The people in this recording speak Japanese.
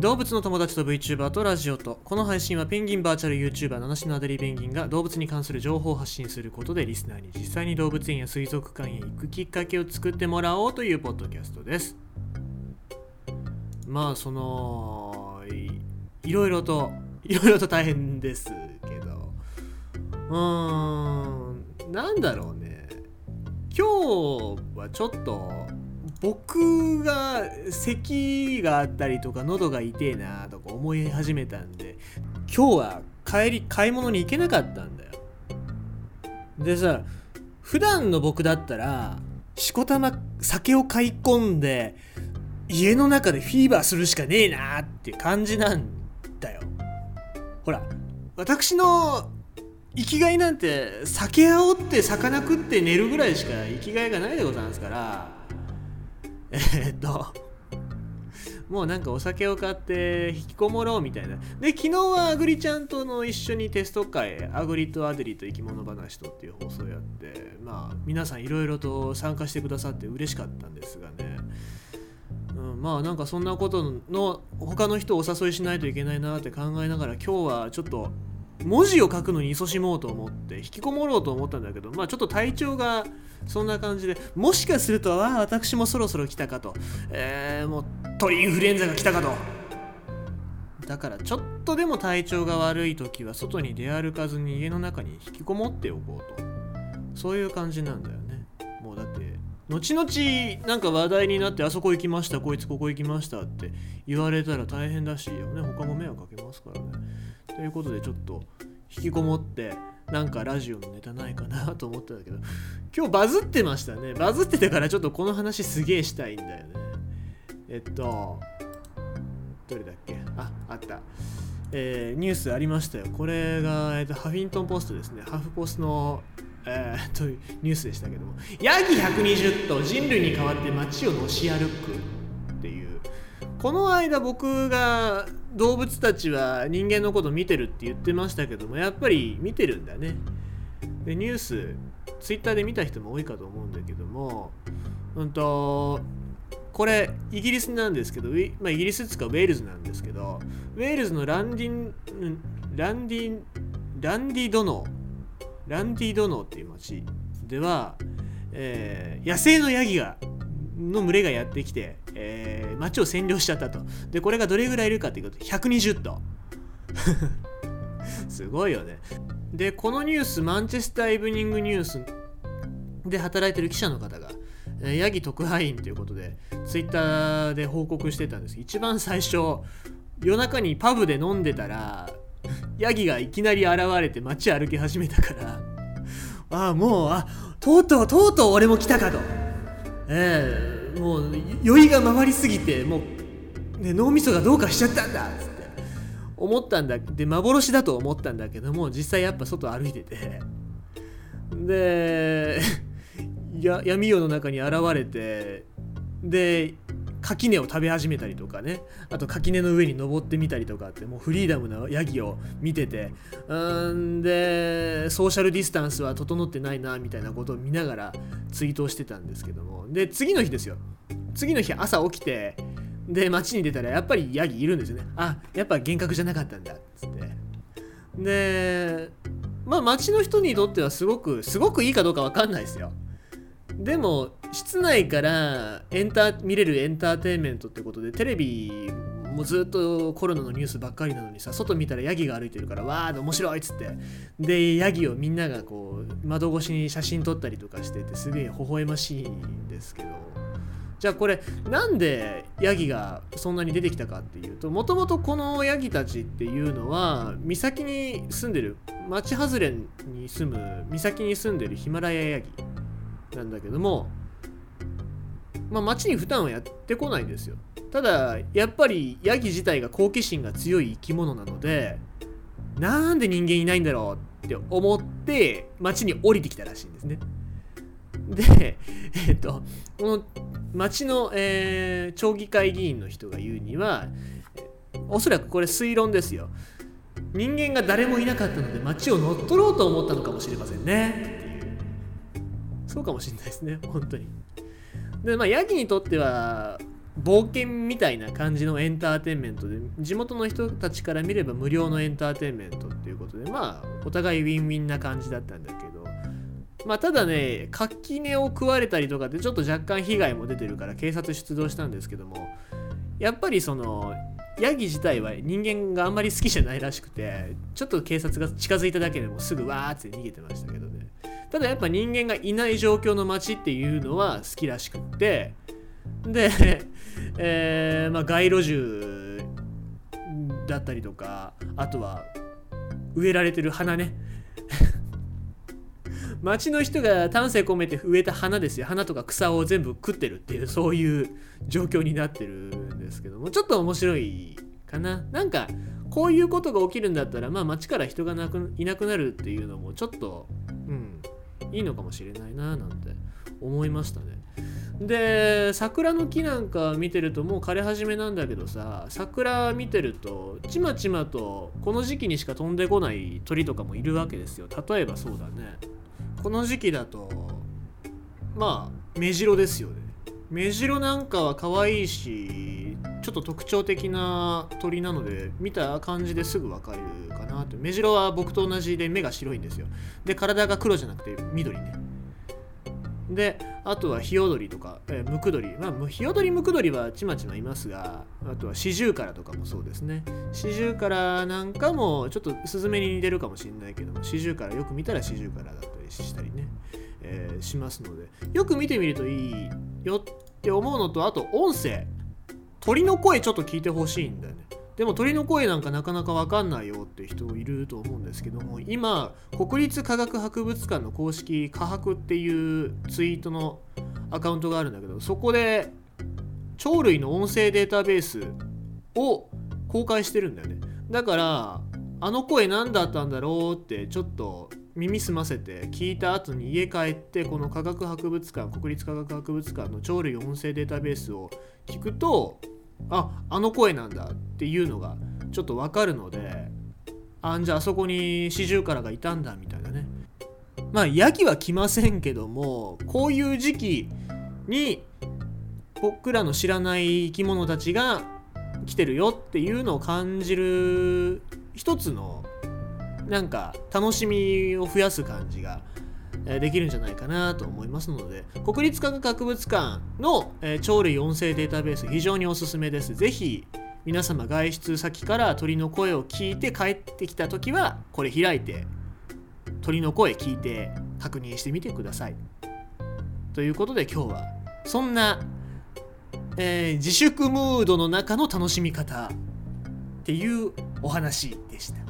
動物の友達と VTuber とラジオとこの配信はペンギンバーチャル YouTuber 七種のアデリーペンギンが動物に関する情報を発信することでリスナーに実際に動物園や水族館へ行くきっかけを作ってもらおうというポッドキャストです。まあそのいいろいろといろいろと大変ですけど。うーんなんだろうね。今日はちょっと僕が咳があったりとか喉が痛えなとか思い始めたんで今日は帰り買い物に行けなかったんだよ。でさ普段の僕だったらしこたま酒を買い込んで家の中でフィーバーするしかねえなって感じなんだよ。ほら私の生きがいなんて酒煽って魚食って寝るぐらいしか生きがいがないでございますからえーっともうなんかお酒を買って引きこもろうみたいな。で昨日はアグリちゃんとの一緒にテスト会アグリとアデリと生き物話とっていう放送やってまあ皆さんいろいろと参加してくださって嬉しかったんですがね。うん、まあなんかそんなことの他の人をお誘いしないといけないなって考えながら今日はちょっと文字を書くのに勤しもうと思って引きこもろうと思ったんだけどまあちょっと体調がそんな感じでもしかするとああ私もそろそろ来たかと。えー、もう鳥インフルエンザが来たかと。だからちょっとでも体調が悪い時は外に出歩かずに家の中に引きこもっておこうと。そういう感じなんだよね。もうだって後々なんか話題になってあそこ行きましたこいつここ行きましたって言われたら大変だしよね他も迷惑かけますからね。ということでちょっと引きこもってなんかラジオのネタないかなと思ったんだけど今日バズってましたね。バズってたからちょっとこの話すげえしたいんだよね。えっとどれだっけ？ああった。えーニュースありましたよ。これが、えっとハフィントンポストですね。ハフポストのえー、というニュースでしたけども。ヤギ120頭人類に代わって街をのし歩くっていう。この間僕が動物たちは人間のこと見てるって言ってましたけどもやっぱり見てるんだね。でニュースツイッターで見た人も多いかと思うんだけどもうんとこれイギリスなんですけど、ウィまあ、イギリスっつかウェールズなんですけどウェールズのランディンランディンランディドノランディドノっていう町では、えー野生のヤギがの群れがやってきて、えー町を占領しちゃったと。でこれがどれぐらいいるかっていうと。120頭。すごいよね。でこのニュースマンチェスター・イブニング・ニュースで働いてる記者の方が、ヤギ特派員ということでツイッターで報告してたんです。一番最初夜中にパブで飲んでたらヤギがいきなり現れて街歩き始めたからああもうあとうとうとうとう俺も来たかと。ええもう酔いが回りすぎてもう、ね、脳みそがどうかしちゃったんだっつって。思ったんだ。で幻だと思ったんだけども実際やっぱ外歩いてて。で や闇夜の中に現れて。で垣根を食べ始めたりとかね。あと垣根の上に登ってみたりとかってもうフリーダムなヤギを見てて。うーんでソーシャルディスタンスは整ってないなみたいなことを見ながらツイートしてたんですけども。で次の日ですよ。次の日朝起きてで街に出たらやっぱりヤギいるんですよね。あやっぱ幻覚じゃなかったんだっつって。でまあ街の人にとってはすごくすごくいいかどうかわかんないですよ。でも室内からエンター見れるエンターテインメントってことでテレビもずっとコロナのニュースばっかりなのにさ外見たらヤギが歩いてるからわー面白いっつって。でヤギをみんながこう窓越しに写真撮ったりとかしててすげえ微笑ましいんですけど。じゃあこれなんでヤギがそんなに出てきたかっていうともともとこのヤギたちっていうのは岬に住んでる町外れに住む岬に住んでるヒマラヤヤギ。なんだけどもまあ町に普段はやってこないんですよ。ただやっぱりヤギ自体が好奇心が強い生き物なのでなんで人間いないんだろうって思って町に降りてきたらしいんですね。でえっとこの町の、えー町議会議員の人が言うにはおそらくこれ推論ですよ。人間が誰もいなかったので町を乗っ取ろうと思ったのかもしれませんね。そうかもしれないですね。本当に。でまあヤギにとっては冒険みたいな感じのエンターテインメントで地元の人たちから見れば無料のエンターテインメントっていうことでまあお互いウィンウィンな感じだったんだけどまあただね垣根を食われたりとかってちょっと若干被害も出てるから警察出動したんですけどもやっぱりそのヤギ自体は人間があんまり好きじゃないらしくてちょっと警察が近づいただけでもすぐわーって逃げてましたけどただやっぱ人間がいない状況の街っていうのは好きらしくってで、えーまあ、街路樹だったりとかあとは植えられてる花ね。町の人が丹精込めて植えた花ですよ。花とか草を全部食ってるっていうそういう状況になってるんですけども。ちょっと面白いかな。なんかこういうことが起きるんだったらまあ町から人がなくいなくなるっていうのもちょっとうん。いいのかもしれないななんて思いましたね。で桜の木なんか見てるともう枯れ始めなんだけどさ桜見てるとちまちまとこの時期にしか飛んでこない鳥とかもいるわけですよ。例えばそうだね。この時期だとまあメジロですよね。メジロなんかは可愛いしちょっと特徴的な鳥なので見た感じですぐ分かるかなと。メジロは僕と同じで目が白いんですよ。で体が黒じゃなくて緑ね。であとはヒヨドリとか、え、ムクドリ。まあヒヨドリムクドリはちまちまいますがあとはシジュウカラとかもそうですね。シジュウカラなんかもちょっとスズメに似てるかもしれないけどもシジュウカラよく見たらシジュウカラだったりしたりね、えー、しますので。よく見てみるといいよって思うのとあと音声。鳥の声ちょっと聞いてほしいんだよね。でも鳥の声なんかなかなか分かんないよって人いると思うんですけども今国立科学博物館の公式科博っていうツイートのアカウントがあるんだけどそこで鳥類の音声データベースを公開してるんだよね。だからあの声何だったんだろうってちょっと耳澄ませて聞いた後に家帰ってこの科学博物館国立科学博物館の鳥類音声データベースを聞くとああの声なんだっていうのがちょっとわかるのであんじゃあそこにシジュウカラがいたんだみたいなね。まあヤギは来ませんけどもこういう時期に僕らの知らない生き物たちが来てるよっていうのを感じる一つのなんか楽しみを増やす感じができるんじゃないかなと思いますので国立科学博物館の、え鳥類音声データベース非常におすすめです。ぜひ皆様外出先から鳥の声を聞いて帰ってきた時はこれ開いて鳥の声聞いて確認してみてください。ということで今日はそんな、えー、自粛ムードの中の楽しみ方っていうお話でした。